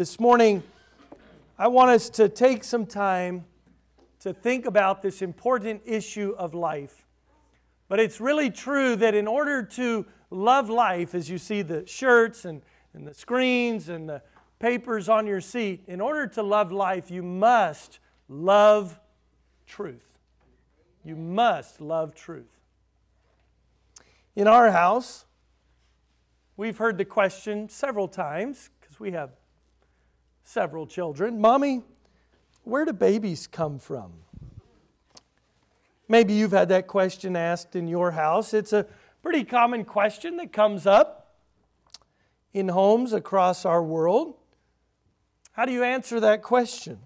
This morning, I want us to take some time to think about this important issue of life. But it's really true that in order to love life, as you see the shirts and, and the screens and the papers on your seat, in order to love life, you must love truth. You must love truth. In our house, we've heard the question several times because we have several children Mommy, where do babies come from? Maybe you've had that question asked in your house. It's a pretty common question that comes up in homes across our world. How do you answer that question?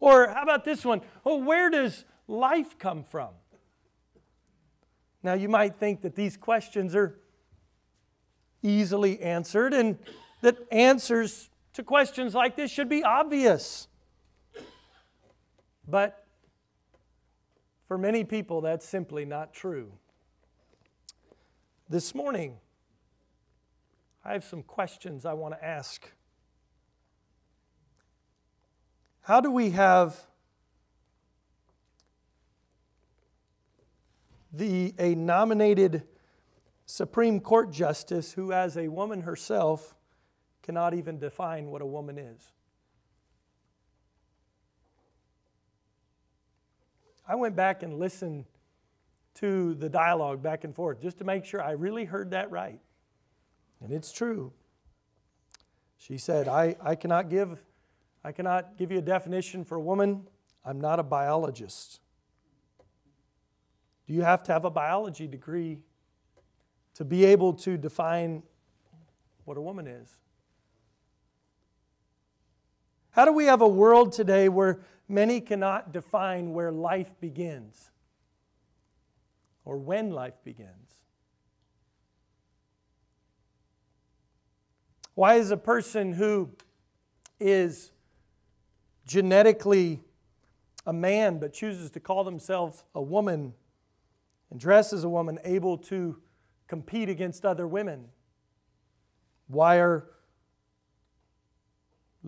Or how about this one? Well, where does life come from? Now, you might think that these questions are easily answered and that answers to questions like this should be obvious. But for many people, that's simply not true. This morning, I have some questions I want to ask. How do we have the, a nominated Supreme Court justice who, as a woman herself, cannot even define what a woman is. I went back and listened to the dialogue back and forth just to make sure I really heard that right. And it's true. She said, I, I, cannot give, I cannot give you a definition for a woman. I'm not a biologist. Do you have to have a biology degree to be able to define what a woman is? How do we have a world today where many cannot define where life begins or when life begins? Why is a person who is genetically a man but chooses to call themselves a woman and dress as a woman able to compete against other women? Why are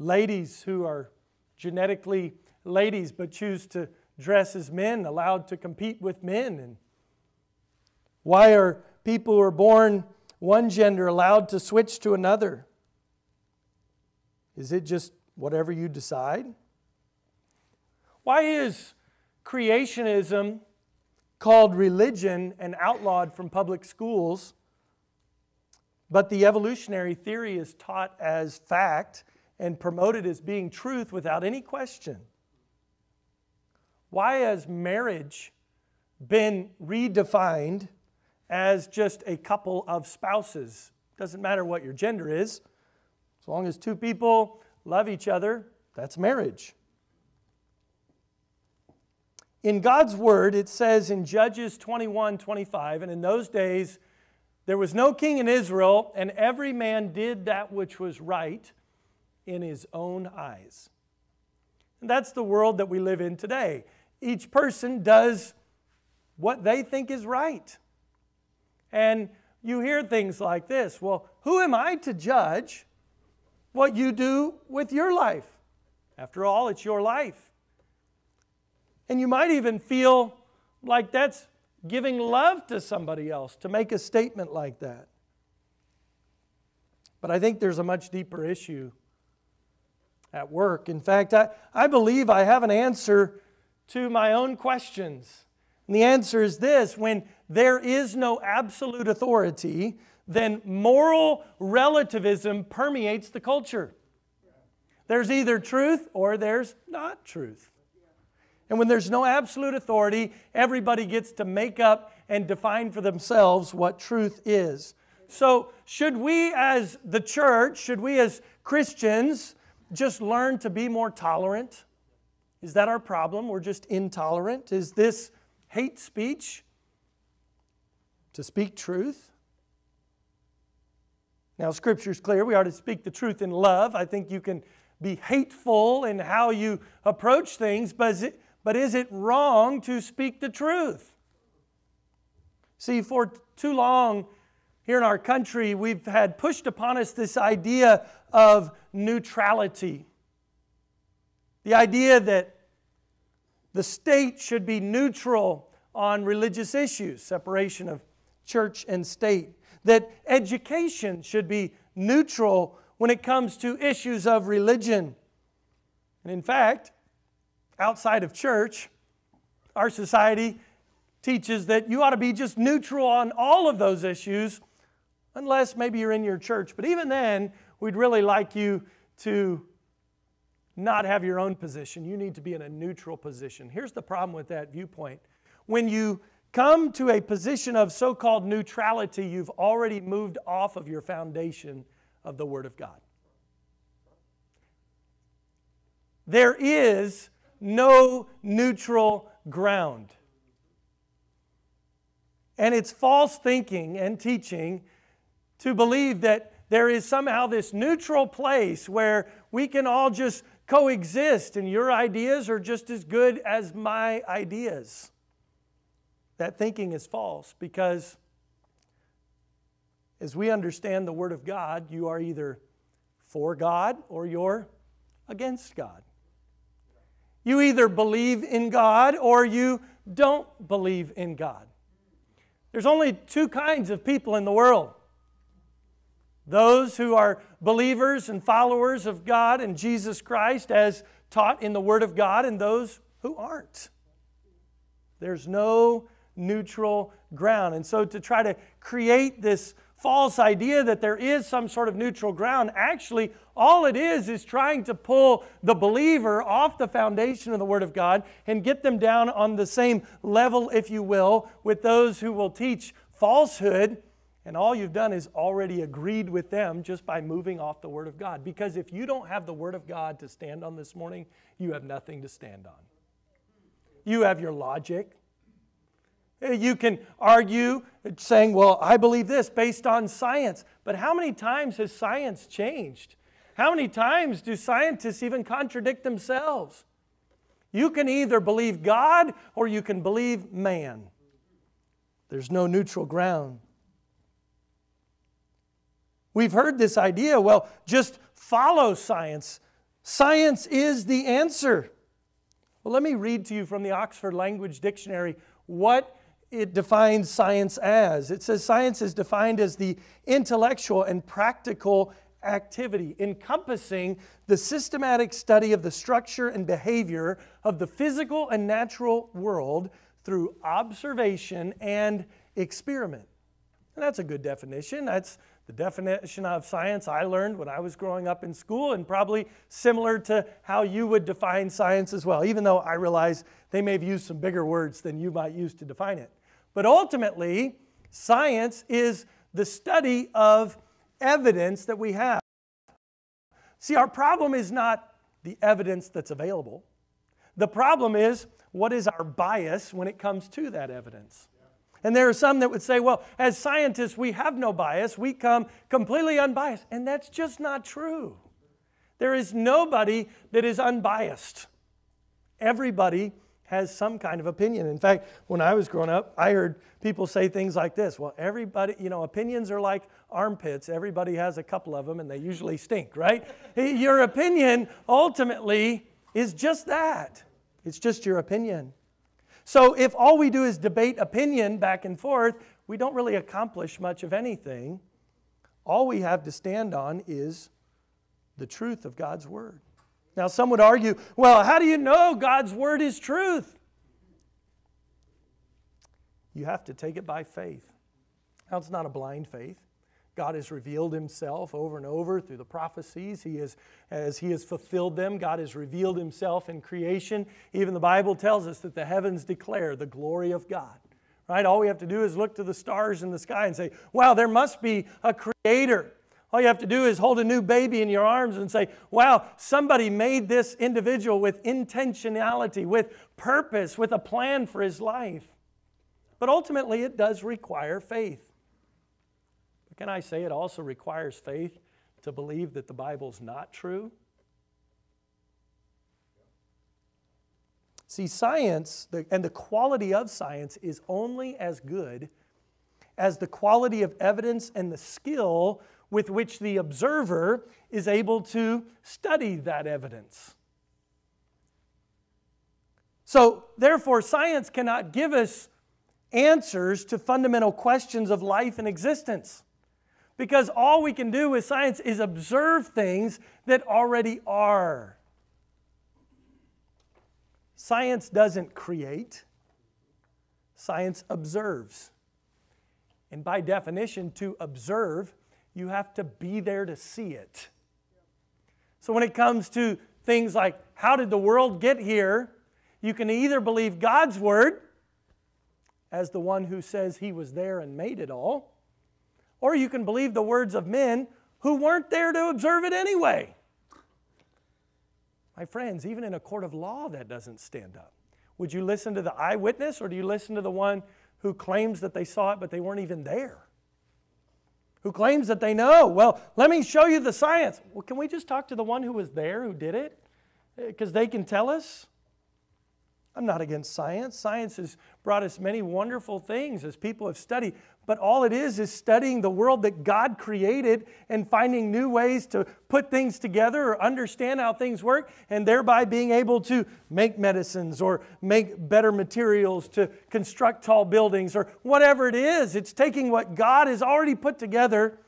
ladies who are genetically ladies but choose to dress as men allowed to compete with men? And why are people who are born one gender allowed to switch to another? Is it just whatever you decide? Why is creationism called religion and outlawed from public schools, but the evolutionary theory is taught as fact and promoted as being truth without any question. Why has marriage been redefined as just a couple of spouses? Doesn't matter what your gender is, as long as two people love each other, that's marriage. In God's word, it says in Judges 21 25, and in those days there was no king in Israel, and every man did that which was right in his own eyes. And that's the world that we live in today. Each person does what they think is right. And you hear things like this well, who am I to judge what you do with your life? After all, it's your life. And you might even feel like that's giving love to somebody else to make a statement like that. But I think there's a much deeper issue at work. In fact, I, I believe I have an answer to my own questions. And the answer is this when there is no absolute authority, then moral relativism permeates the culture. There's either truth or there's not truth. And when there's no absolute authority, everybody gets to make up and define for themselves what truth is. So, should we as the church, should we as Christians just learn to be more tolerant? Is that our problem? We're just intolerant? Is this hate speech? To speak truth? Now, Scripture's clear. We are to speak the truth in love. I think you can be hateful in how you approach things, but is it, but is it wrong to speak the truth? See, for too long here in our country, we've had pushed upon us this idea of neutrality. The idea that the state should be neutral on religious issues, separation of church and state. That education should be neutral when it comes to issues of religion. And in fact, outside of church, our society teaches that you ought to be just neutral on all of those issues, unless maybe you're in your church. But even then, we'd really like you to not have your own position. You need to be in a neutral position. Here's the problem with that viewpoint. When you come to a position of so called neutrality, you've already moved off of your foundation of the Word of God. There is no neutral ground. And it's false thinking and teaching to believe that there is somehow this neutral place where we can all just coexist and your ideas are just as good as my ideas. That thinking is false because as we understand the Word of God, you are either for God or you're against God. You either believe in God or you don't believe in God. There's only two kinds of people in the world those who are believers and followers of God and Jesus Christ as taught in the Word of God, and those who aren't. There's no neutral ground. And so to try to create this false idea that there is some sort of neutral ground. Actually, all it is is trying to pull the believer off the foundation of the Word of God and get them down on the same level, if you will, with those who will teach falsehood. And all you've done is already agreed with them just by moving off the Word of God. Because if you don't have the Word of God to stand on this morning, you have nothing to stand on. You have your logic, eh, you can argue saying, well, I believe this based on science. But how many times has science changed? How many times do scientists even contradict themselves? You can either believe God or you can believe man. There's no neutral ground. We've heard this idea well, just follow science. Science is the answer. Well, let me read to you from the Oxford Language Dictionary what it defines science as. It says science is defined as the intellectual and practical activity encompassing the systematic study of the structure and behavior of the physical and natural world through observation and experiment. And that's a good definition. That's the definition of science I learned when I was growing up in school, and probably similar to how you would define science as well, even though I realize they may have used some bigger words than you might use to define it. But ultimately, science is the study of evidence that we have. See, our problem is not the evidence that's available. The problem is what is our bias when it comes to that evidence? And there are some that would say, well, as scientists, we have no bias. We come completely unbiased. And that's just not true. There is nobody that is unbiased. Everybody has some kind of opinion. In fact, when I was growing up, I heard people say things like this Well, everybody, you know, opinions are like armpits. Everybody has a couple of them and they usually stink, right? your opinion ultimately is just that it's just your opinion. So if all we do is debate opinion back and forth, we don't really accomplish much of anything. All we have to stand on is the truth of God's Word. Now, some would argue, well, how do you know God's word is truth? You have to take it by faith. Now, it's not a blind faith. God has revealed himself over and over through the prophecies. He has, as he has fulfilled them, God has revealed himself in creation. Even the Bible tells us that the heavens declare the glory of God. Right? All we have to do is look to the stars in the sky and say, wow, there must be a creator. All you have to do is hold a new baby in your arms and say, wow, somebody made this individual with intentionality, with purpose, with a plan for his life. But ultimately, it does require faith. Can I say it also requires faith to believe that the Bible's not true? See, science and the quality of science is only as good as the quality of evidence and the skill with which the observer is able to study that evidence. So, therefore, science cannot give us answers to fundamental questions of life and existence. Because all we can do with science is observe things that already are. Science doesn't create, science observes. And by definition, to observe, you have to be there to see it. So when it comes to things like how did the world get here, you can either believe God's word as the one who says he was there and made it all, or you can believe the words of men who weren't there to observe it anyway. My friends, even in a court of law, that doesn't stand up. Would you listen to the eyewitness or do you listen to the one who claims that they saw it but they weren't even there? Who claims that they know? Well, let me show you the science. Well, can we just talk to the one who was there, who did it? Uh, because they can tell us. I'm not against science. Science has brought us many wonderful things as people have studied, but all it is is studying the world that God created and finding new ways to put things together or understand how things work, and thereby being able to make medicines or make better materials to construct tall buildings or whatever it is. It's taking what God has already put together.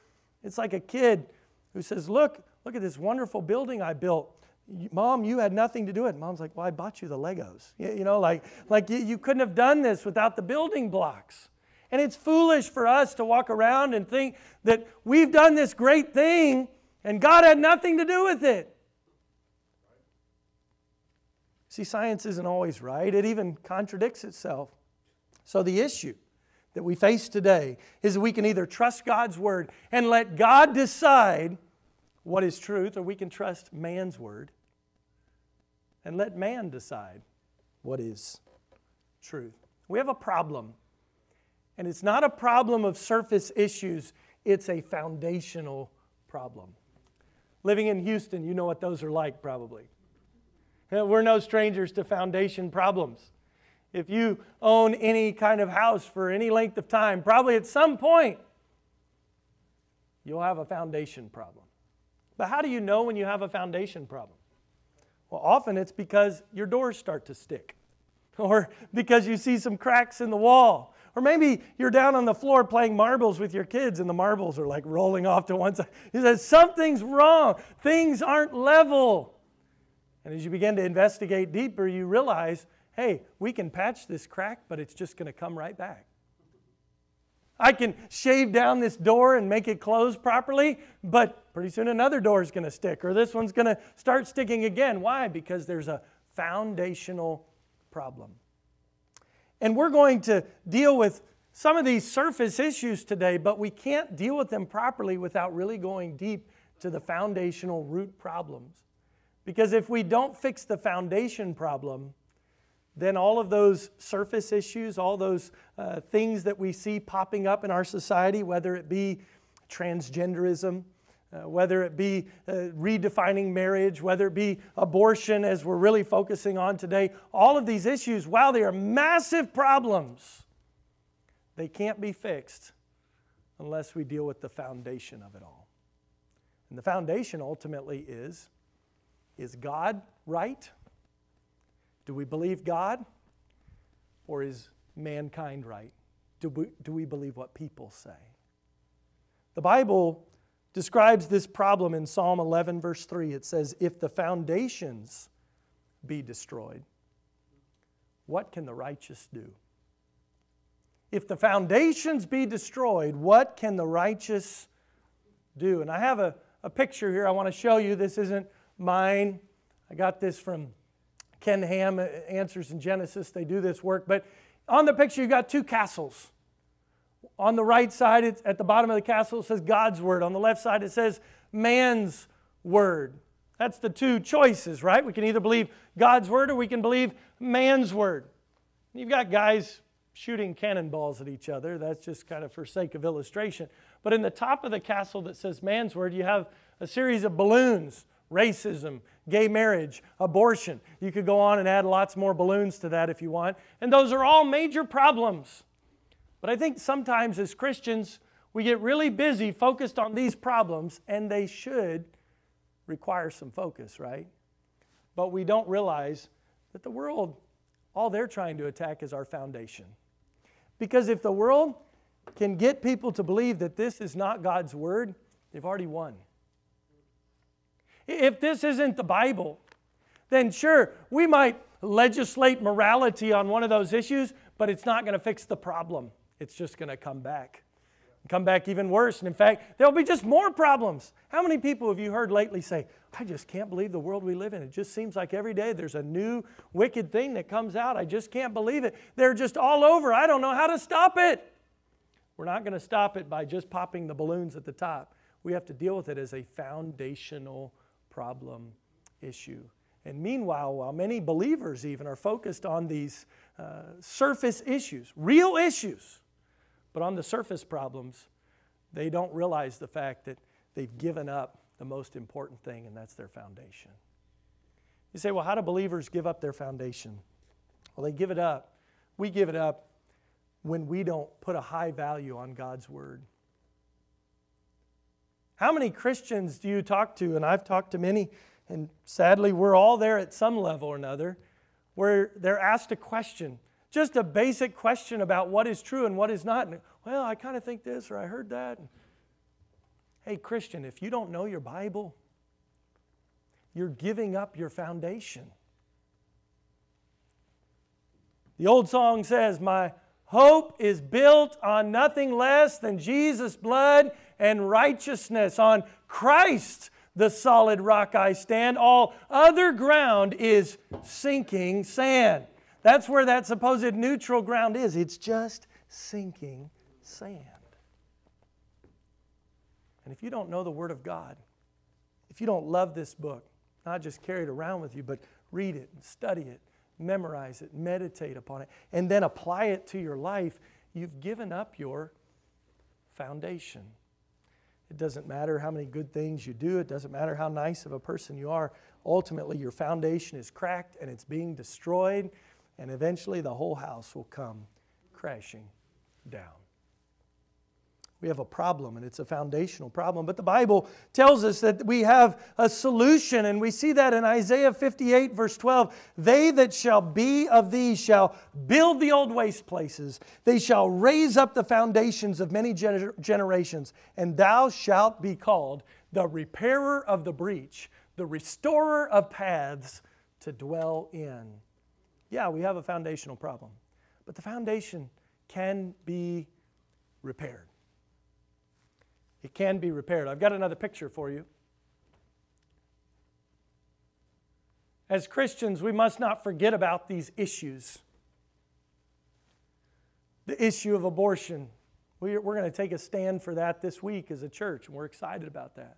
It's like a kid who says, Look, look at this wonderful building I built. Mom, you had nothing to do with it. Mom's like, Well, I bought you the Legos. You know, like, like you, you couldn't have done this without the building blocks. And it's foolish for us to walk around and think that we've done this great thing and God had nothing to do with it. See, science isn't always right, it even contradicts itself. So, the issue that we face today is that we can either trust God's word and let God decide what is truth, or we can trust man's word and let man decide what is truth. We have a problem. And it's not a problem of surface issues, it's a foundational problem. Living in Houston, you know what those are like probably. We're no strangers to foundation problems. If you own any kind of house for any length of time, probably at some point you'll have a foundation problem. But how do you know when you have a foundation problem? Well, often it's because your doors start to stick, or because you see some cracks in the wall, or maybe you're down on the floor playing marbles with your kids and the marbles are like rolling off to one side. He says, Something's wrong. Things aren't level. And as you begin to investigate deeper, you realize, hey, we can patch this crack, but it's just going to come right back. I can shave down this door and make it close properly, but pretty soon another door is going to stick, or this one's going to start sticking again. Why? Because there's a foundational problem. And we're going to deal with some of these surface issues today, but we can't deal with them properly without really going deep to the foundational root problems. Because if we don't fix the foundation problem, then all of those surface issues, all those uh, things that we see popping up in our society, whether it be transgenderism, uh, whether it be uh, redefining marriage, whether it be abortion, as we're really focusing on today, all of these issues, while they are massive problems, they can't be fixed unless we deal with the foundation of it all. And the foundation ultimately is is God right? Do we believe God? Or is mankind right? Do we, do we believe what people say? The Bible describes this problem in Psalm 11, verse 3. It says, If the foundations be destroyed, what can the righteous do? If the foundations be destroyed, what can the righteous do? And I have a, a picture here I want to show you. This isn't mine. I got this from Ken Ham Answers in Genesis. They do this work. But on the picture, you've got two castles. On the right side, it's at the bottom of the castle, it says God's word. On the left side, it says man's word. That's the two choices, right? We can either believe God's word or we can believe man's word. You've got guys shooting cannonballs at each other. That's just kind of for sake of illustration. But in the top of the castle that says man's word, you have a series of balloons racism, gay marriage, abortion. You could go on and add lots more balloons to that if you want. And those are all major problems. But I think sometimes as Christians, we get really busy focused on these problems, and they should require some focus, right? But we don't realize that the world, all they're trying to attack is our foundation. Because if the world can get people to believe that this is not God's word, they've already won. If this isn't the Bible, then sure, we might legislate morality on one of those issues, but it's not going to fix the problem. It's just going to come back. Come back even worse. And in fact, there'll be just more problems. How many people have you heard lately say, I just can't believe the world we live in? It just seems like every day there's a new wicked thing that comes out. I just can't believe it. They're just all over. I don't know how to stop it. We're not going to stop it by just popping the balloons at the top. We have to deal with it as a foundational problem issue. And meanwhile, while many believers even are focused on these uh, surface issues, real issues, but on the surface problems, they don't realize the fact that they've given up the most important thing, and that's their foundation. You say, well, how do believers give up their foundation? Well, they give it up. We give it up when we don't put a high value on God's Word. How many Christians do you talk to? And I've talked to many, and sadly, we're all there at some level or another, where they're asked a question, just a basic question about what is true and what is not. And, well, I kind of think this or I heard that. Hey, Christian, if you don't know your Bible, you're giving up your foundation. The old song says, My hope is built on nothing less than Jesus' blood and righteousness, on Christ, the solid rock I stand. All other ground is sinking sand. That's where that supposed neutral ground is. It's just sinking sand. And if you don't know the Word of God, if you don't love this book, not just carry it around with you, but read it and study it, memorize it, meditate upon it, and then apply it to your life, you've given up your foundation. It doesn't matter how many good things you do, it doesn't matter how nice of a person you are. Ultimately, your foundation is cracked and it's being destroyed, and eventually the whole house will come crashing down we have a problem, and it's a foundational problem. But the Bible tells us that we have a solution, and we see that in Isaiah 58, verse 12. They that shall be of thee shall build the old waste places, they shall raise up the foundations of many gener- generations, and thou shalt be called the repairer of the breach, the restorer of paths to dwell in. Yeah, we have a foundational problem, but the foundation can be repaired. It can be repaired. I've got another picture for you. As Christians, we must not forget about these issues. The issue of abortion. We're going to take a stand for that this week as a church, and we're excited about that.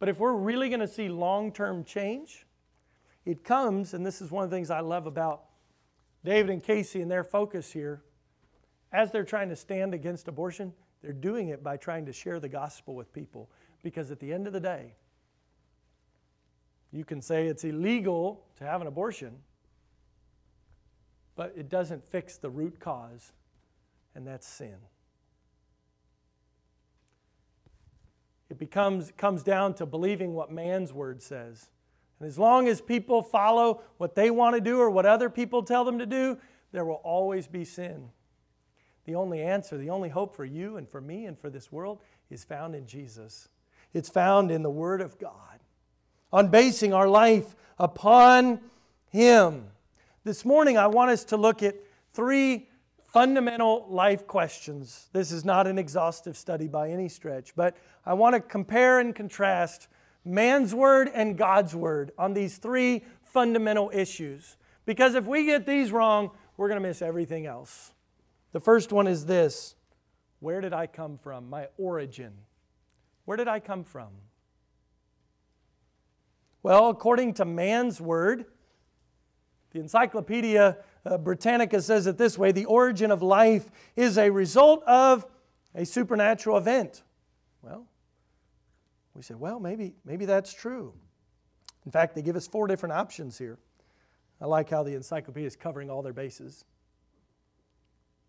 But if we're really going to see long term change, it comes, and this is one of the things I love about David and Casey and their focus here, as they're trying to stand against abortion, they're doing it by trying to share the gospel with people. Because at the end of the day, you can say it's illegal to have an abortion, but it doesn't fix the root cause, and that's sin. It becomes, comes down to believing what man's word says. And as long as people follow what they want to do or what other people tell them to do, there will always be sin. The only answer, the only hope for you and for me and for this world is found in Jesus. It's found in the Word of God, on basing our life upon Him. This morning, I want us to look at three fundamental life questions. This is not an exhaustive study by any stretch, but I want to compare and contrast man's word and God's word on these three fundamental issues. Because if we get these wrong, we're going to miss everything else. The first one is this Where did I come from? My origin. Where did I come from? Well, according to man's word, the Encyclopedia uh, Britannica says it this way the origin of life is a result of a supernatural event. Well, we say, well, maybe, maybe that's true. In fact, they give us four different options here. I like how the encyclopedia is covering all their bases.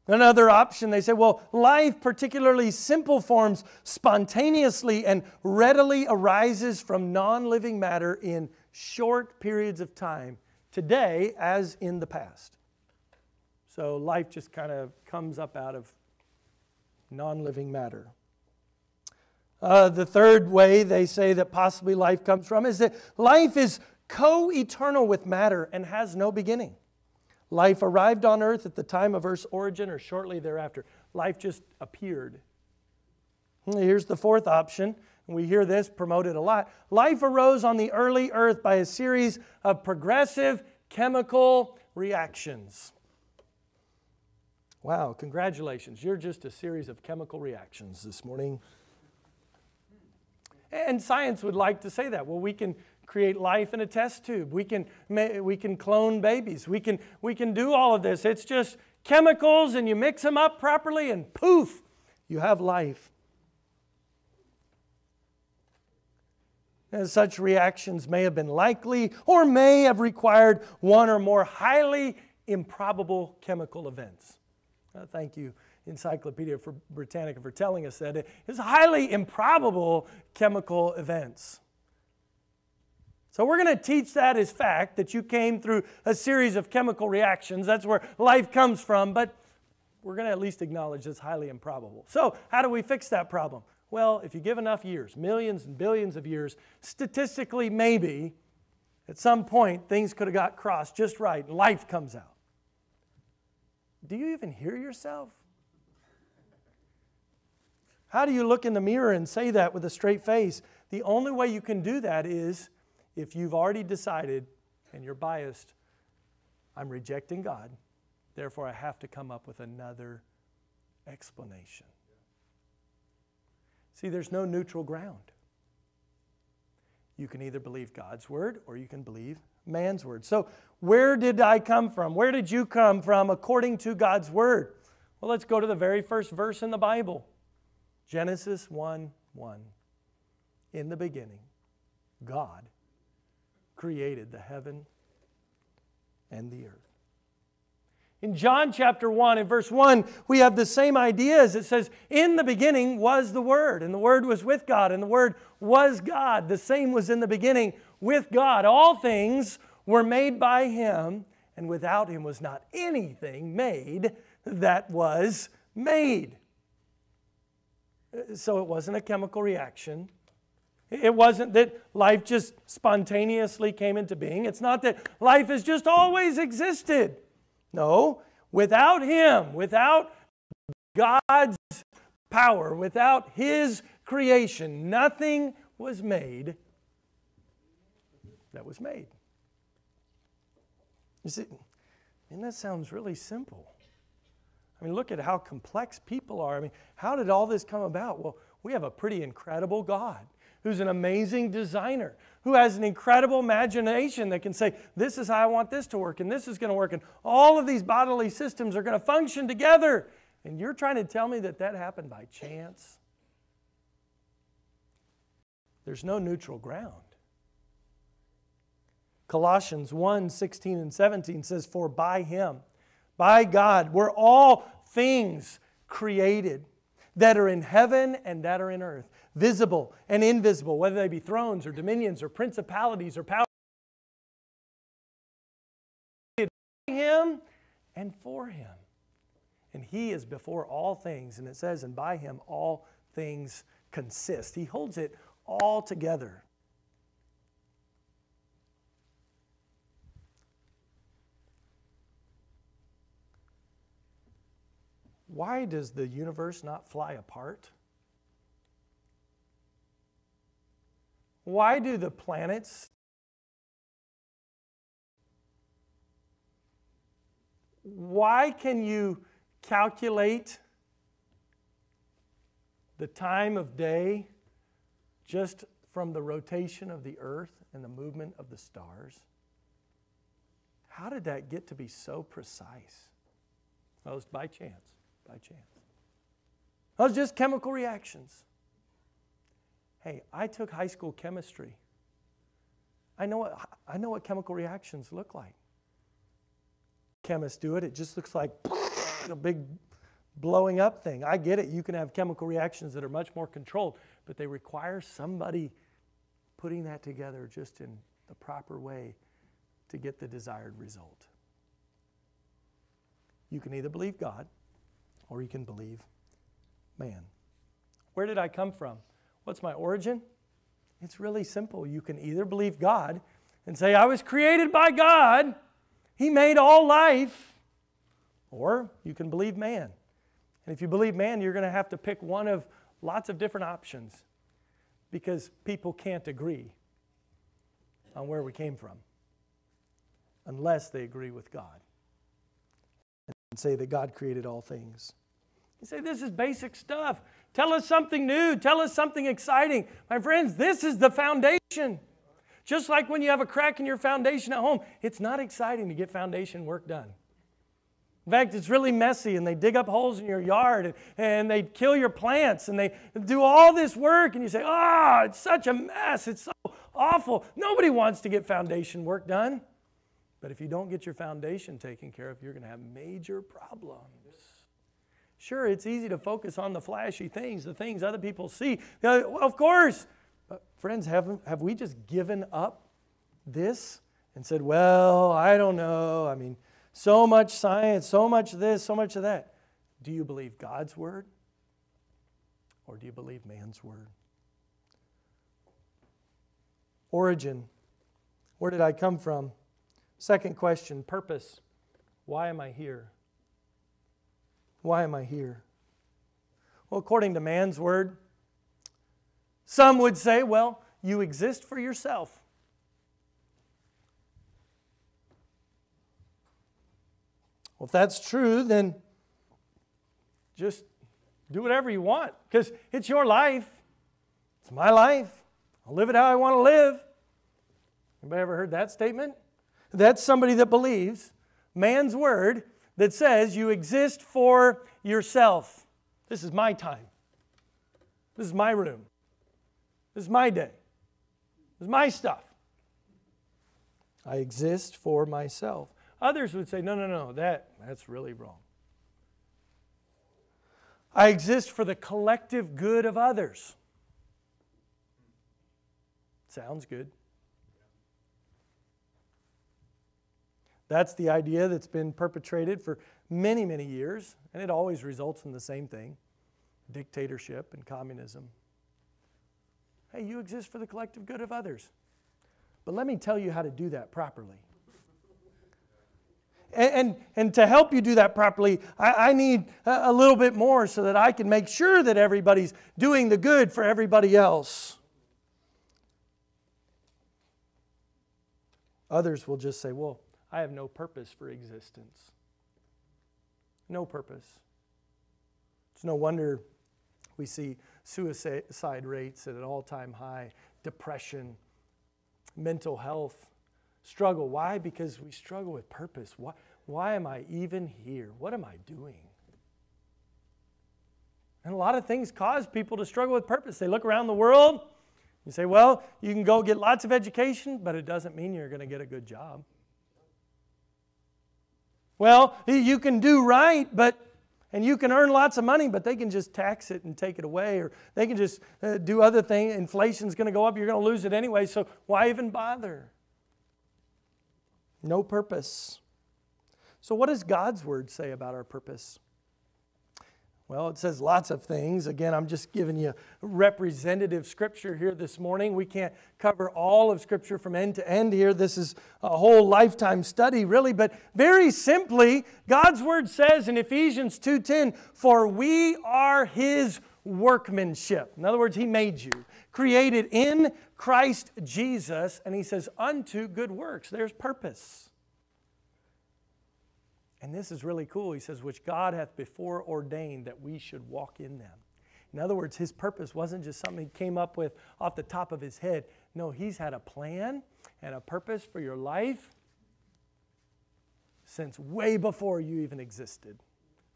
Another option, they say, well, life, particularly simple forms, spontaneously and readily arises from non living matter in short periods of time, today as in the past. So life just kind of comes up out of non living matter. Uh, the third way they say that possibly life comes from is that life is co eternal with matter and has no beginning. Life arrived on earth at the time of Earth's origin or shortly thereafter. Life just appeared. Hmm, here's the fourth option. We hear this promoted a lot. Life arose on the early earth by a series of progressive chemical reactions. Wow, congratulations. You're just a series of chemical reactions this morning. And science would like to say that. Well, we can create life in a test tube. We can, we can clone babies. We can, we can do all of this. It's just chemicals, and you mix them up properly, and poof, you have life. Such reactions may have been likely or may have required one or more highly improbable chemical events. Uh, thank you, Encyclopedia Britannica, for telling us that. It's highly improbable chemical events. So we're going to teach that as fact that you came through a series of chemical reactions. That's where life comes from, but we're going to at least acknowledge it's highly improbable. So, how do we fix that problem? Well, if you give enough years, millions and billions of years, statistically, maybe at some point things could have got crossed just right and life comes out. Do you even hear yourself? How do you look in the mirror and say that with a straight face? The only way you can do that is if you've already decided and you're biased, I'm rejecting God, therefore I have to come up with another explanation. See, there's no neutral ground. You can either believe God's word or you can believe man's word. So, where did I come from? Where did you come from according to God's word? Well, let's go to the very first verse in the Bible Genesis 1 1. In the beginning, God created the heaven and the earth. In John chapter 1 in verse 1, we have the same ideas. It says, In the beginning was the Word, and the Word was with God, and the Word was God. The same was in the beginning with God. All things were made by Him, and without Him was not anything made that was made. Uh, so it wasn't a chemical reaction. It wasn't that life just spontaneously came into being. It's not that life has just always existed. No, without Him, without God's power, without His creation, nothing was made that was made. You see, and that sounds really simple. I mean, look at how complex people are. I mean, how did all this come about? Well, we have a pretty incredible God who's an amazing designer, who has an incredible imagination that can say, This is how I want this to work, and this is going to work, and all of these bodily systems are going to function together. And you're trying to tell me that that happened by chance? There's no neutral ground. Colossians 1 16 and 17 says, For by him, by God, were all things created that are in heaven and that are in earth, visible and invisible, whether they be thrones or dominions or principalities or powers. Him and for him. And he is before all things. And it says, and by him all things consist. He holds it all together. Why does the universe not fly apart? Why do the planets Why can you calculate the time of day just from the rotation of the earth and the movement of the stars? How did that get to be so precise? Was by chance by chance. Those just chemical reactions. Hey, I took high school chemistry. I know what, I know what chemical reactions look like. Chemists do it, it just looks like a big blowing up thing. I get it. You can have chemical reactions that are much more controlled, but they require somebody putting that together just in the proper way to get the desired result. You can either believe God or you can believe man. Where did I come from? What's my origin? It's really simple. You can either believe God and say, I was created by God, He made all life, or you can believe man. And if you believe man, you're going to have to pick one of lots of different options because people can't agree on where we came from unless they agree with God and say that God created all things. You say, This is basic stuff. Tell us something new. Tell us something exciting. My friends, this is the foundation. Just like when you have a crack in your foundation at home, it's not exciting to get foundation work done. In fact, it's really messy, and they dig up holes in your yard, and, they kill your plants, and they do all this work, and you say, Oh, it's such a mess. It's so awful. Nobody wants to get foundation work done. But if you don't get your foundation taken care of, you're going to have major problems. Sure, it's easy to focus on the flashy things, the things other people see. Well, of course. But friends, have, have we just given up this and said, well, I don't know. I mean, so much science, so much this, so much of that. Do you believe God's word or do you believe man's word? Origin. Where did I come from? Second question purpose. Why am I here? Why am I here? Well, according to man's word, some would say, well, you exist for yourself. Well, if that's true, then just do whatever you want because it's your life. It's my life. I'll live it how I want to live. Anybody ever heard that statement? That's somebody that believes man's word that says you exist for yourself. This is my time. This is my room. This is my day. This is my stuff. I exist for myself. Others would say, no, no, no, that, that's really wrong. I exist for the collective good of others. Sounds good. That's the idea that's been perpetrated for many, many years, and it always results in the same thing dictatorship and communism. Hey, you exist for the collective good of others. But let me tell you how to do that properly. And, and, and to help you do that properly, I, I need a, a little bit more so that I can make sure that everybody's doing the good for everybody else. Others will just say, well, I have no purpose for existence. No purpose. It's no wonder we see suicide rates at an all time high, depression, mental health struggle. Why? Because we struggle with purpose. Why, why am I even here? What am I doing? And a lot of things cause people to struggle with purpose. They look around the world. You say, well, you can go get lots of education, but it doesn't mean you're going to get a good job. Well, you can do right, but and you can earn lots of money, but they can just tax it and take it away, or they can just uh, do other things. Inflation's going to go up, you're going to lose it anyway, so why even bother? No purpose. So, what does God's word say about our purpose? Well, it says lots of things. Again, I'm just giving you representative scripture here this morning. We can't cover all of scripture from end to end here. This is a whole lifetime study, really, but very simply, God's word says in Ephesians 2:10, "For we are his workmanship." In other words, he made you, created in Christ Jesus, and he says, "unto good works." There's purpose. And this is really cool. He says, which God hath before ordained that we should walk in them. In other words, his purpose wasn't just something he came up with off the top of his head. No, he's had a plan and a purpose for your life since way before you even existed,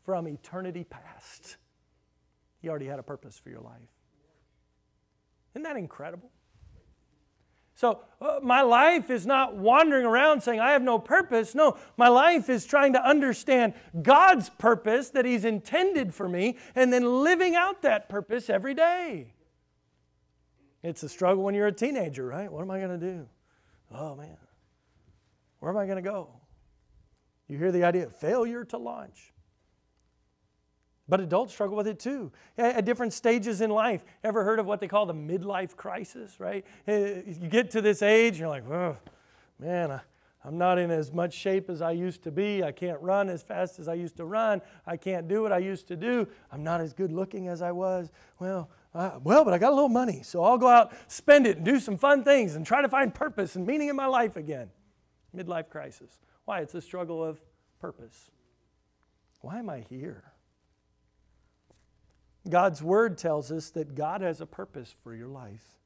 from eternity past. He already had a purpose for your life. Isn't that incredible? So uh, my life is not wandering around saying, I have no purpose. No, my life is trying to understand God's purpose that He's intended for me and then living out that purpose every day. It's a struggle when you're a teenager, right? What am I going to do? Oh, man. Where am I going to go? You hear the idea of failure to launch. But adults struggle with it too at different stages in life. Ever heard of what they call the midlife crisis, right? Eh, you get to this age, you're like, oh, man, I'm not in as much shape as I used to be. I can't run as fast as I used to run. I can't do what I used to do. I'm not as good looking as I was. Well, uh, well, but I got a little money, so I'll go out, spend it, and do some fun things and try to find purpose and meaning in my life again. Midlife crisis. Why? It's a struggle of purpose. Why am I here? God's word tells us that God has a purpose for your life.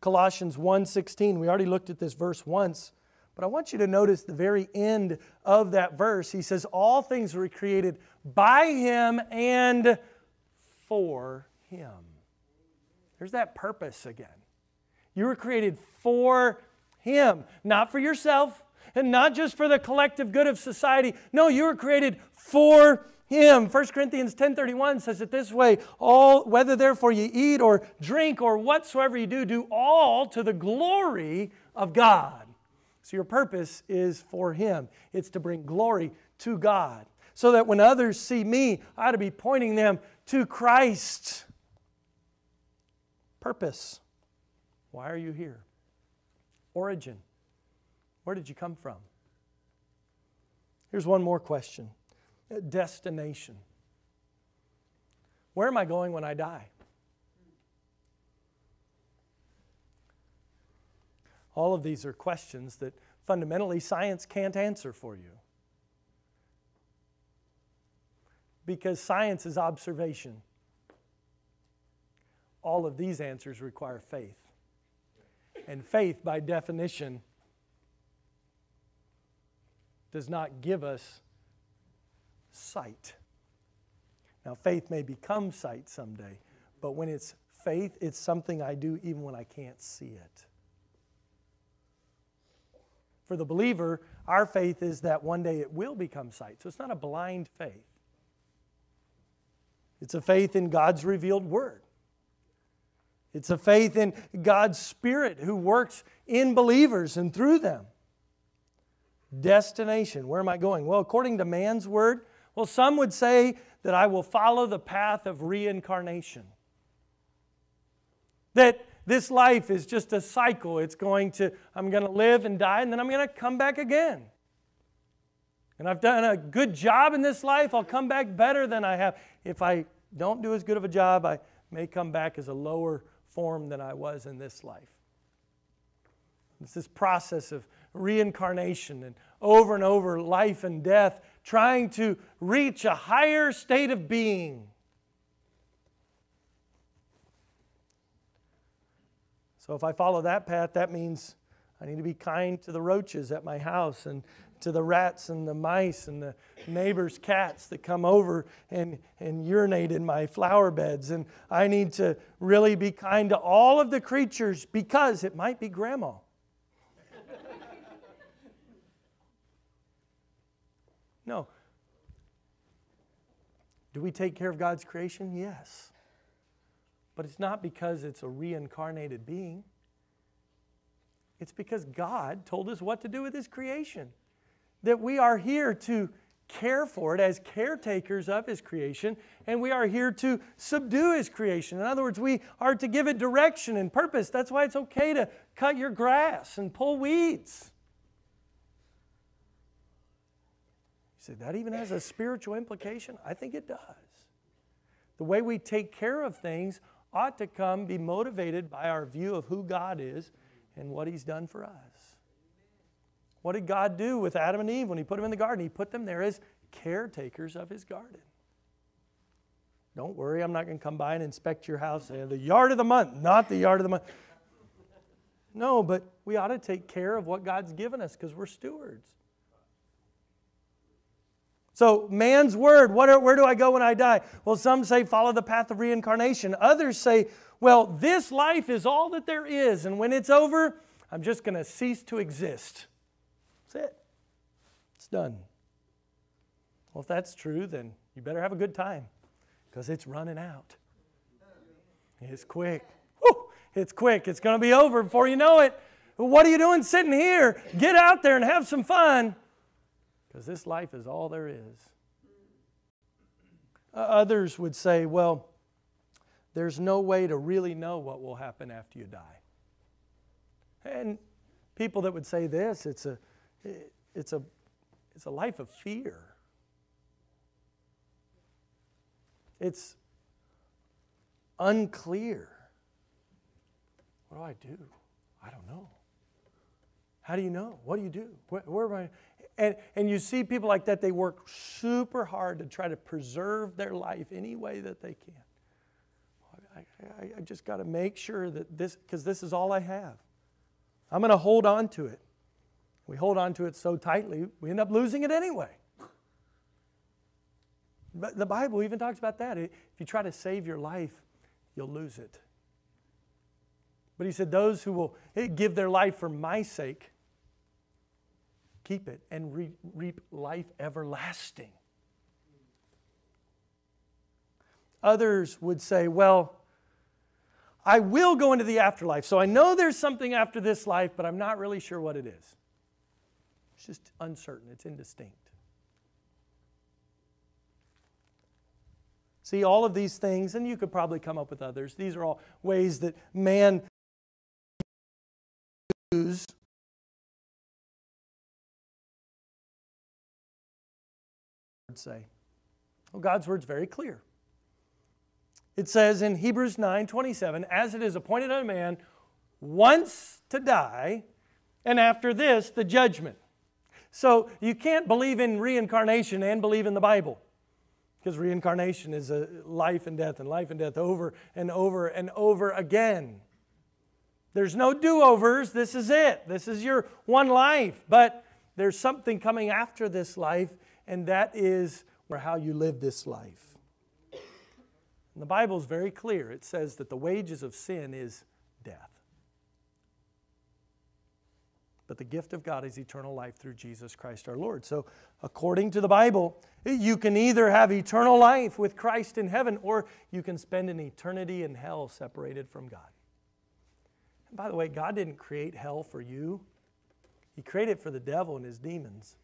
Colossians 1:16, we already looked at this verse once, but I want you to notice the very end of that verse. He says all things were created by him and for him. There's that purpose again. You were created for him, not for yourself, and not just for the collective good of society. No, you were created for him. 1 Corinthians 10:31 says it this way, all whether therefore you eat or drink or whatsoever you do, do all to the glory of God. So your purpose is for him. It's to bring glory to God. So that when others see me, I ought to be pointing them to Christ. Purpose. Why are you here? Origin. Where did you come from? Here's one more question destination. Where am I going when I die? All of these are questions that fundamentally science can't answer for you. Because science is observation. All of these answers require faith. And faith, by definition, does not give us sight. Now, faith may become sight someday, but when it's faith, it's something I do even when I can't see it. For the believer, our faith is that one day it will become sight. So it's not a blind faith, it's a faith in God's revealed word. It's a faith in God's Spirit who works in believers and through them. Destination. Where am I going? Well, according to man's word, well, some would say that I will follow the path of reincarnation. That this life is just a cycle. It's going to, I'm going to live and die, and then I'm going to come back again. And I've done a good job in this life. I'll come back better than I have. If I don't do as good of a job, I may come back as a lower form than I was in this life. It's this process of reincarnation and over and over life and death trying to reach a higher state of being. So if I follow that path, that means I need to be kind to the roaches at my house and to the rats and the mice and the neighbors' cats that come over and, and urinate in my flower beds. And I need to really be kind to all of the creatures because it might be grandma. No. Do we take care of God's creation? Yes. But it's not because it's a reincarnated being. It's because God told us what to do with His creation. That we are here to care for it as caretakers of His creation, and we are here to subdue His creation. In other words, we are to give it direction and purpose. That's why it's okay to cut your grass and pull weeds. Say, that even has a spiritual implication? I think it does. The way we take care of things ought to come be motivated by our view of who God is and what He's done for us. What did God do with Adam and Eve when He put them in the garden? He put them there as caretakers of His garden. Don't worry, I'm not going to come by and inspect your house. Uh, the yard of the month, not the yard of the month. No, but we ought to take care of what God's given us because we're stewards. So, man's word, what, where do I go when I die? Well, some say follow the path of reincarnation. Others say, well, this life is all that there is, and when it's over, I'm just going to cease to exist. That's it. It's done. Well, if that's true, then you better have a good time because it's running out. It's quick. Whew, it's quick. It's going to be over before you know it. What are you doing sitting here? Get out there and have some fun because this life is all there is. Others would say, well, there's no way to really know what will happen after you die. And people that would say this, it's a, it's a, it's a life of fear. It's unclear. What do I do? I don't know. How do you know? What do you do? Where, where am I? And, and you see people like that, they work super hard to try to preserve their life any way that they can. I, I, I just got to make sure that this, because this is all I have. I'm going to hold on to it. We hold on to it so tightly, we end up losing it anyway. But the Bible even talks about that. If you try to save your life, you'll lose it. But he said, Those who will eh, give their life for my sake, keep it and re- reap life everlasting. Others would say, Well, I will go into the afterlife. So I know there's something after this life, but I'm not really sure what it is. It's just uncertain, it's indistinct. See, all of these things, and you could probably come up with others, these are all ways that man say. Well, God's word's very clear. It says in Hebrews 9 27, as it is appointed unto man once to die, and after this, the judgment. So you can't believe in reincarnation and believe in the Bible. Because reincarnation is a life and death and life and death over and over and over again. There's no do overs. This is it. This is your one life. But there's something coming after this life, and that is for how you live this life. And the Bible is very clear. It says that the wages of sin is death. But the gift of God is eternal life through Jesus Christ our Lord. So, according to the Bible, you can either have eternal life with Christ in heaven or you can spend an eternity in hell separated from God. And by the way, God didn't create hell for you, He created it for the devil and his demons.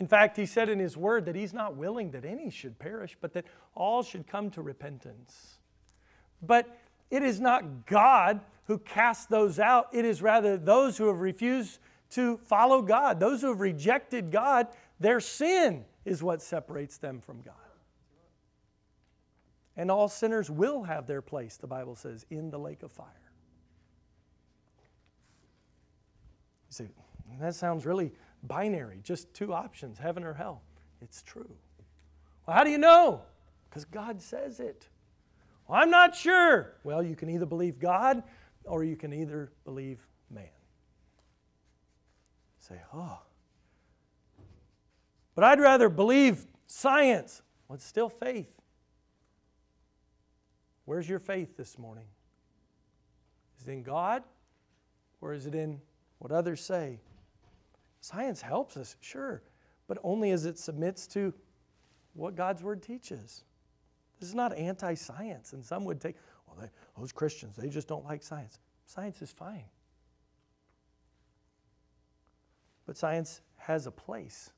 In fact, He said in His word that He's not willing that any should perish, but that all should come to repentance. But it is not God who casts those out. It is rather those who have refused to follow God, those who have rejected God. Their sin is what separates them from God. And all sinners will have their place, the Bible says, in the lake of fire. You say, that sounds really binary, just two options, heaven or hell. It's true. Well, how do you know? Because God says it. Well, I'm not sure. Well, you can either believe God or you can either believe man. Say, oh. But I'd rather believe science. Well, it's still faith. Where's your faith this morning? Is it in God or is it in what others say? Science helps us, sure, but only as it submits to what God's Word teaches. This is not anti science, and some would take, well, they, those Christians, they just don't like science. Science is fine. But science has a place.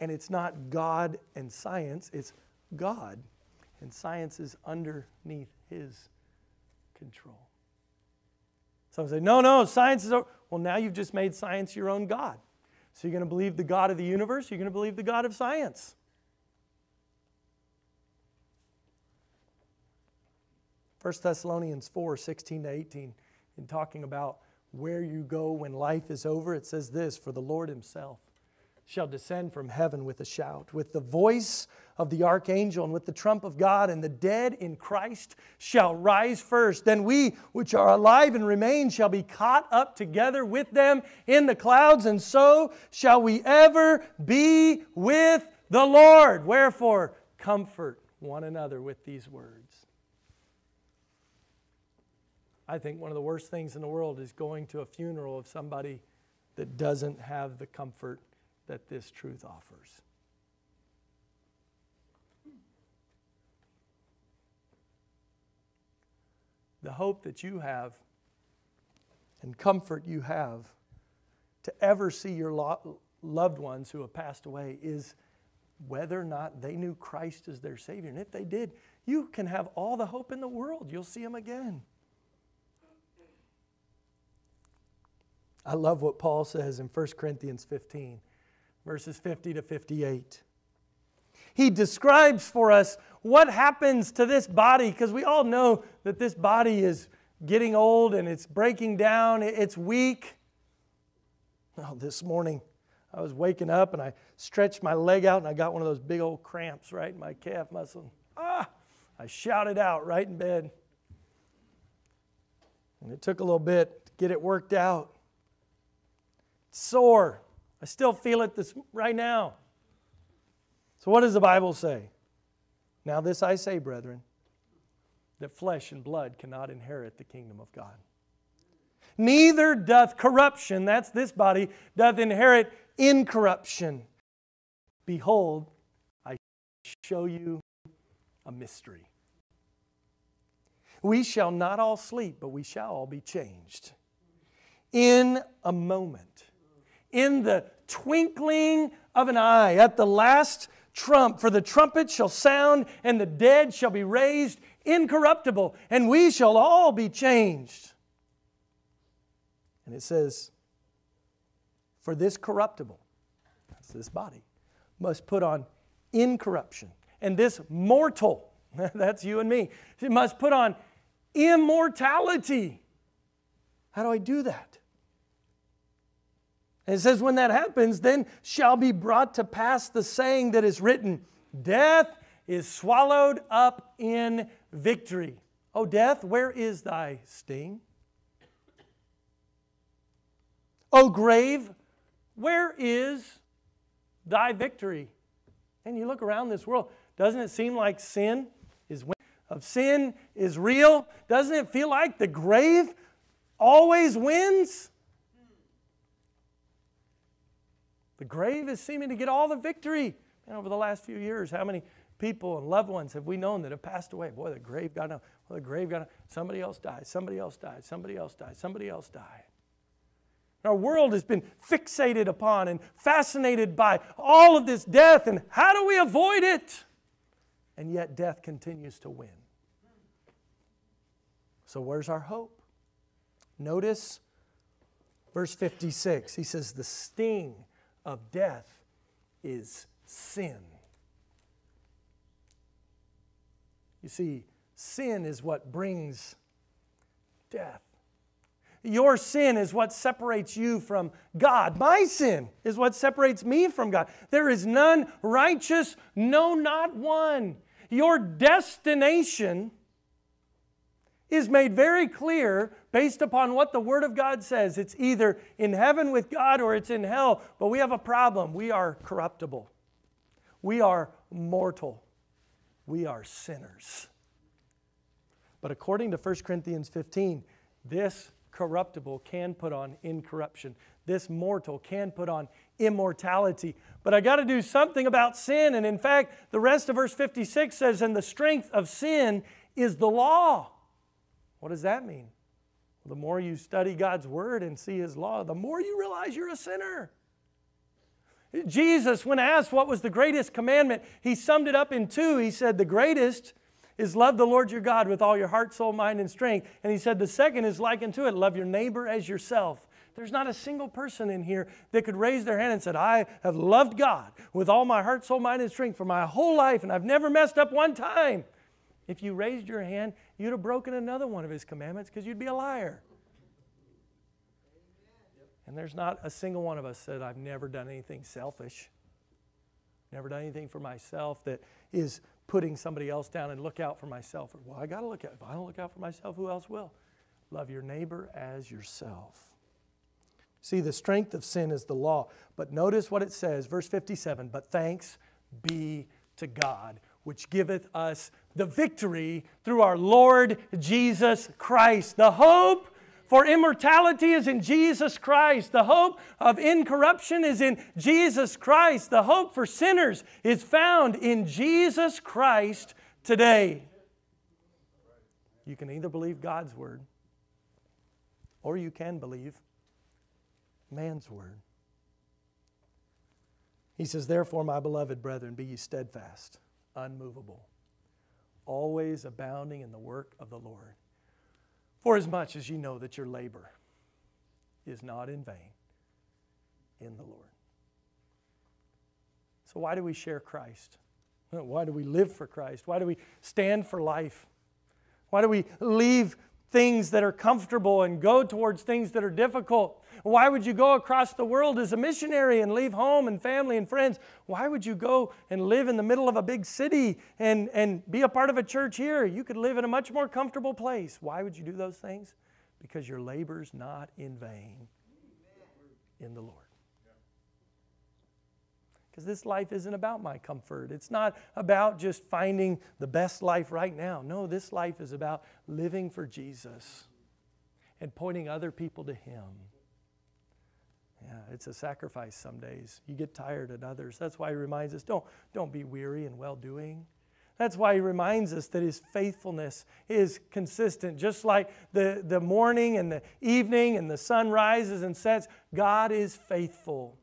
And it's not God and science, it's God. And science is underneath his control. Some say, no, no, science is over. Well, now you've just made science your own God. So you're going to believe the God of the universe, you're going to believe the God of science. 1 Thessalonians 4 16 to 18, in talking about where you go when life is over, it says this For the Lord Himself shall descend from heaven with a shout, with the voice of the archangel, and with the trump of God, and the dead in Christ shall rise first. Then we, which are alive and remain, shall be caught up together with them in the clouds, and so shall we ever be with the Lord. Wherefore, comfort one another with these words. I think one of the worst things in the world is going to a funeral of somebody that doesn't have the comfort that this truth offers. The hope that you have and comfort you have to ever see your lo- loved ones who have passed away is whether or not they knew Christ as their Savior. And if they did, you can have all the hope in the world. You'll see them again. I love what Paul says in 1 Corinthians 15, verses 50 to 58. He describes for us what happens to this body, because we all know that this body is getting old and it's breaking down, it's weak. Well, this morning I was waking up and I stretched my leg out and I got one of those big old cramps right in my calf muscle. Ah! I shouted out right in bed. And it took a little bit to get it worked out. It's sore. I still feel it this right now. So what does the Bible say? Now this I say, brethren, that flesh and blood cannot inherit the kingdom of God. Neither doth corruption, that's this body, doth inherit incorruption. Behold, I show you a mystery. We shall not all sleep, but we shall all be changed. In a moment, in the twinkling of an eye, at the last trump, for the trumpet shall sound, and the dead shall be raised incorruptible, and we shall all be changed. And it says, For this corruptible, that's this body, must put on incorruption. And this mortal, that's you and me, must put on immortality. How do I do that? And it says, When that happens, then shall be brought to pass the saying that is written Death is swallowed up in victory. O death, where is thy sting? O grave, where is thy victory? And you look around this world, doesn't it seem like sin is of sin is real? Doesn't it feel like the grave always wins? The grave is seeming to get all the victory. And over the last few years, how many people and loved ones have we known that have passed away? Boy, the grave got well, the grave got somebody else died, somebody else died, somebody else died, somebody else died. Our world has been fixated upon and fascinated by all of this death, and how do we avoid it? And yet, death continues to win. So, where's our hope? Notice verse 56. He says, The sting of death is sin. You see, sin is what brings death. Your sin is what separates you from God. My sin is what separates me from God. There is none righteous, no, not one. Your destination is made very clear based upon what the Word of God says. It's either in heaven with God or it's in hell. But we have a problem. We are corruptible, we are mortal, we are sinners. But according to 1 Corinthians 15, this corruptible can put on incorruption. This mortal can put on immortality. But I got to do something about sin. And in fact, the rest of verse 56 says, And the strength of sin is the law. What does that mean? The more you study God's word and see his law, the more you realize you're a sinner. Jesus, when asked what was the greatest commandment, he summed it up in two. He said, The greatest is love the Lord your God with all your heart, soul, mind, and strength. And he said, The second is like unto it, love your neighbor as yourself. There's not a single person in here that could raise their hand and said, I have loved God with all my heart, soul, mind, and strength for my whole life, and I've never messed up one time. If you raised your hand, you'd have broken another one of his commandments because you'd be a liar. And there's not a single one of us said, I've never done anything selfish, never done anything for myself that is putting somebody else down and look out for myself. Well, I got to look out. If I don't look out for myself, who else will? Love your neighbor as yourself. See, the strength of sin is the law. But notice what it says, verse 57 But thanks be to God which giveth us the victory through our Lord Jesus Christ. The hope for immortality is in Jesus Christ. The hope of incorruption is in Jesus Christ. The hope for sinners is found in Jesus Christ today. You can either believe God's word or you can believe man's word. He says, Therefore, my beloved brethren, be ye steadfast, unmovable, always abounding in the work of the Lord. For as much as ye know that your labor is not in vain in the Lord. So, why do we share Christ? Why do we live for Christ? Why do we stand for life? Why do we leave things that are comfortable and go towards things that are difficult? Why would you go across the world as a missionary and leave home and family and friends? Why would you go and live in the middle of a big city and, and be a part of a church here? You could live in a much more comfortable place. Why would you do those things? Because your labor's not in vain in the Lord. Because this life isn't about my comfort. It's not about just finding the best life right now. No, this life is about living for Jesus and pointing other people to Him. Yeah, it's a sacrifice some days. You get tired at others. That's why he reminds us don't, don't be weary in well doing. That's why he reminds us that his faithfulness is consistent. Just like the, the morning and the evening and the sun rises and sets, God is faithful.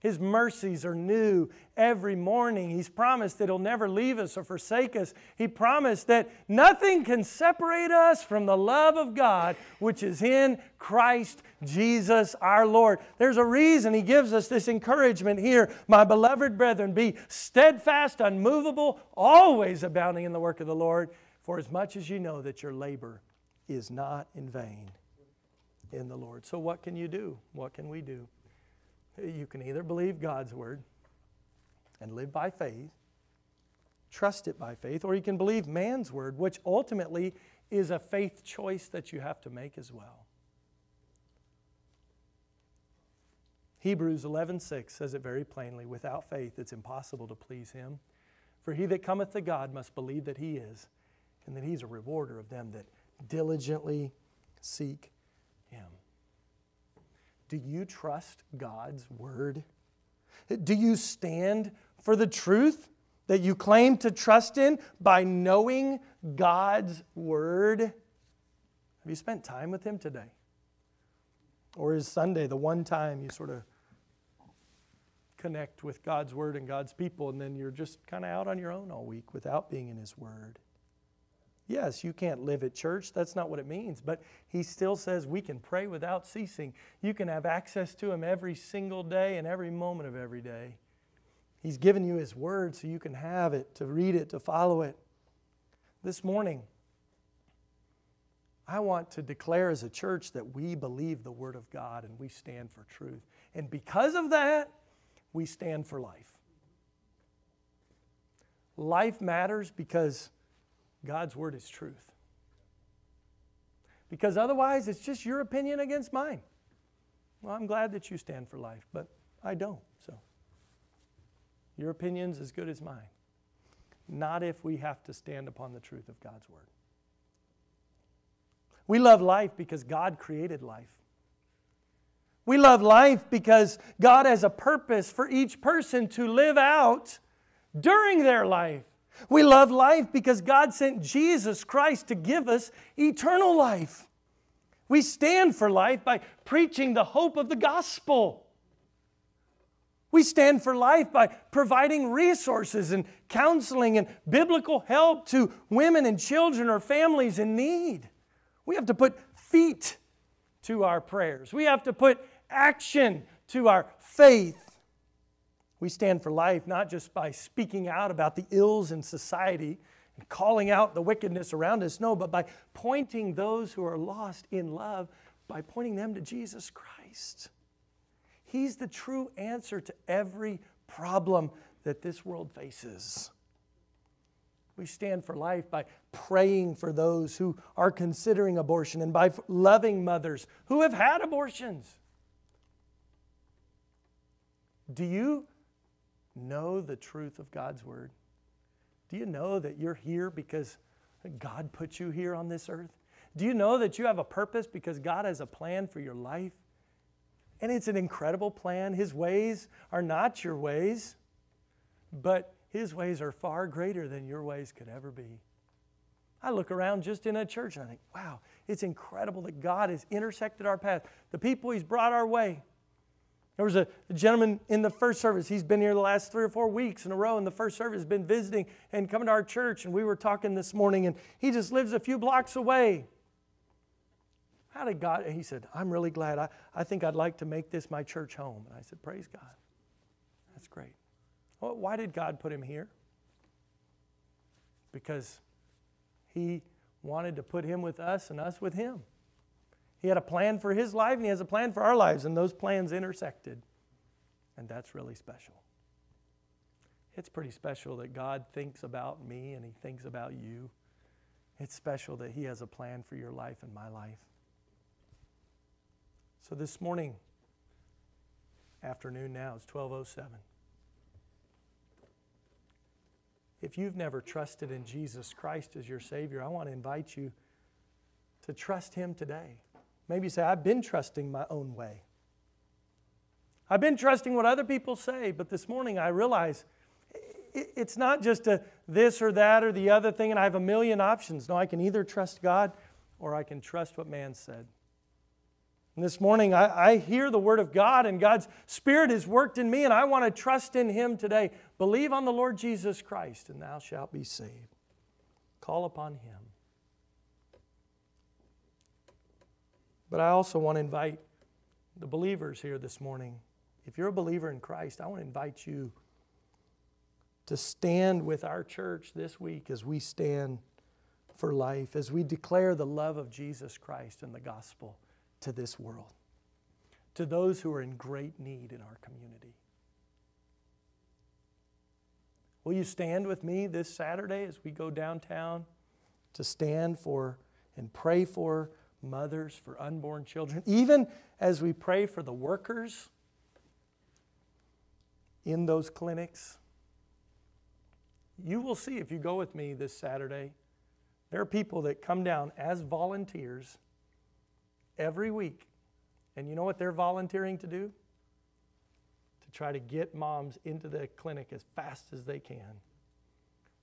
His mercies are new every morning. He's promised that He'll never leave us or forsake us. He promised that nothing can separate us from the love of God, which is in Christ Jesus our Lord. There's a reason He gives us this encouragement here. My beloved brethren, be steadfast, unmovable, always abounding in the work of the Lord, for as much as you know that your labor is not in vain in the Lord. So, what can you do? What can we do? You can either believe God's word and live by faith, trust it by faith, or you can believe man's word, which ultimately is a faith choice that you have to make as well. Hebrews 11:6 says it very plainly, without faith it's impossible to please him. For he that cometh to God must believe that he is, and that he's a rewarder of them that diligently seek. Do you trust God's word? Do you stand for the truth that you claim to trust in by knowing God's word? Have you spent time with Him today? Or is Sunday the one time you sort of connect with God's word and God's people, and then you're just kind of out on your own all week without being in His word? Yes, you can't live at church. That's not what it means. But he still says we can pray without ceasing. You can have access to him every single day and every moment of every day. He's given you his word so you can have it, to read it, to follow it. This morning, I want to declare as a church that we believe the word of God and we stand for truth. And because of that, we stand for life. Life matters because God's word is truth. Because otherwise, it's just your opinion against mine. Well, I'm glad that you stand for life, but I don't. So, your opinion's as good as mine. Not if we have to stand upon the truth of God's word. We love life because God created life. We love life because God has a purpose for each person to live out during their life. We love life because God sent Jesus Christ to give us eternal life. We stand for life by preaching the hope of the gospel. We stand for life by providing resources and counseling and biblical help to women and children or families in need. We have to put feet to our prayers. We have to put action to our faith. We stand for life not just by speaking out about the ills in society and calling out the wickedness around us, no, but by pointing those who are lost in love, by pointing them to Jesus Christ. He's the true answer to every problem that this world faces. We stand for life by praying for those who are considering abortion and by loving mothers who have had abortions. Do you know the truth of God's word? Do you know that you're here because God put you here on this earth? Do you know that you have a purpose because God has a plan for your life? And it's an incredible plan. His ways are not your ways, but His ways are far greater than your ways could ever be. I look around just in a church and I think, wow, it's incredible that God has intersected our path. The people He's brought our way. There was a, gentleman in the first service. He's been here the last three or four weeks in a row in the first service, been visiting and coming to our church. And we were talking this morning, and he just lives a few blocks away. How did God? He said, I'm really glad. I, I think I'd like to make this my church home. And I said, Praise God. That's great. Well, why did God put him here? Because he wanted to put him with us and us with him. He had a plan for his life and he has a plan for our lives, and those plans intersected. And that's really special. It's pretty special that God thinks about me and he thinks about you. It's special that he has a plan for your life and my life. So this morning, afternoon now, it's 1207. If you've never trusted in Jesus Christ as your Savior, I want to invite you to trust Him today. Maybe you say, I've been trusting my own way. I've been trusting what other people say, but this morning I realize it's not just a this or that or the other thing, and I have a million options. No, I can either trust God or I can trust what man said. And this morning I, I hear the Word of God, and God's Spirit has worked in me, and I want to trust in Him today. Believe on the Lord Jesus Christ, and thou shalt be saved. Call upon Him. But I also want to invite the believers here this morning. If you're a believer in Christ, I want to invite you to stand with our church this week as we stand for life, as we declare the love of Jesus Christ and the gospel to this world, to those who are in great need in our community. Will you stand with me this Saturday as we go downtown to stand for and pray for mothers, for unborn children, even as we pray for the workers in those clinics. You will see if you go with me this Saturday, there are people that come down as volunteers every week. And you know what they're volunteering to do? To try to get moms into the clinic as fast as they can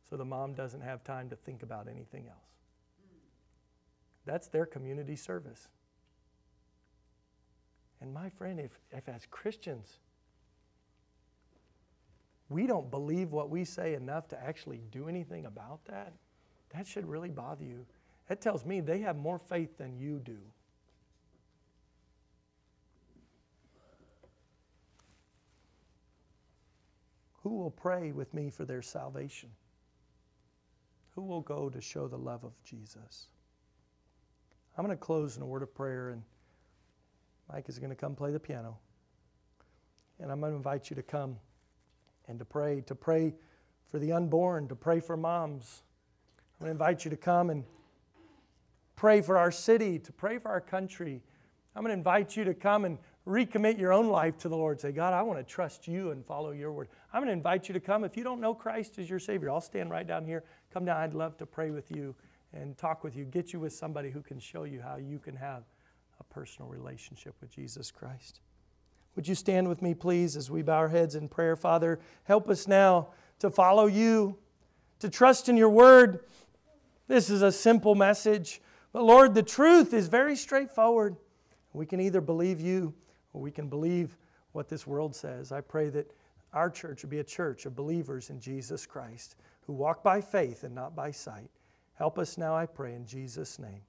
so the mom doesn't have time to think about anything else. That's their community service. And my friend, if, if as Christians, we don't believe what we say enough to actually do anything about that, that should really bother you. That tells me they have more faith than you do. Who will pray with me for their salvation? Who will go to show the love of Jesus? I'm going to close in a word of prayer, and Mike is going to come play the piano. And I'm going to invite you to come and to pray, to pray for the unborn, to pray for moms. I'm going to invite you to come and pray for our city, to pray for our country. I'm going to invite you to come and recommit your own life to the Lord. Say, God, I want to trust you and follow your word. I'm going to invite you to come. If you don't know Christ as your Savior, I'll stand right down here. Come down. I'd love to pray with you and talk with you, get you with somebody who can show you how you can have a personal relationship with Jesus Christ. Would you stand with me, please, as we bow our heads in prayer? Father, help us now to follow you, to trust in your word. This is a simple message, but Lord, the truth is very straightforward. We can either believe you or we can believe what this world says. I pray that our church would be a church of believers in Jesus Christ who walk by faith and not by sight. Help us now, I pray, in Jesus' name.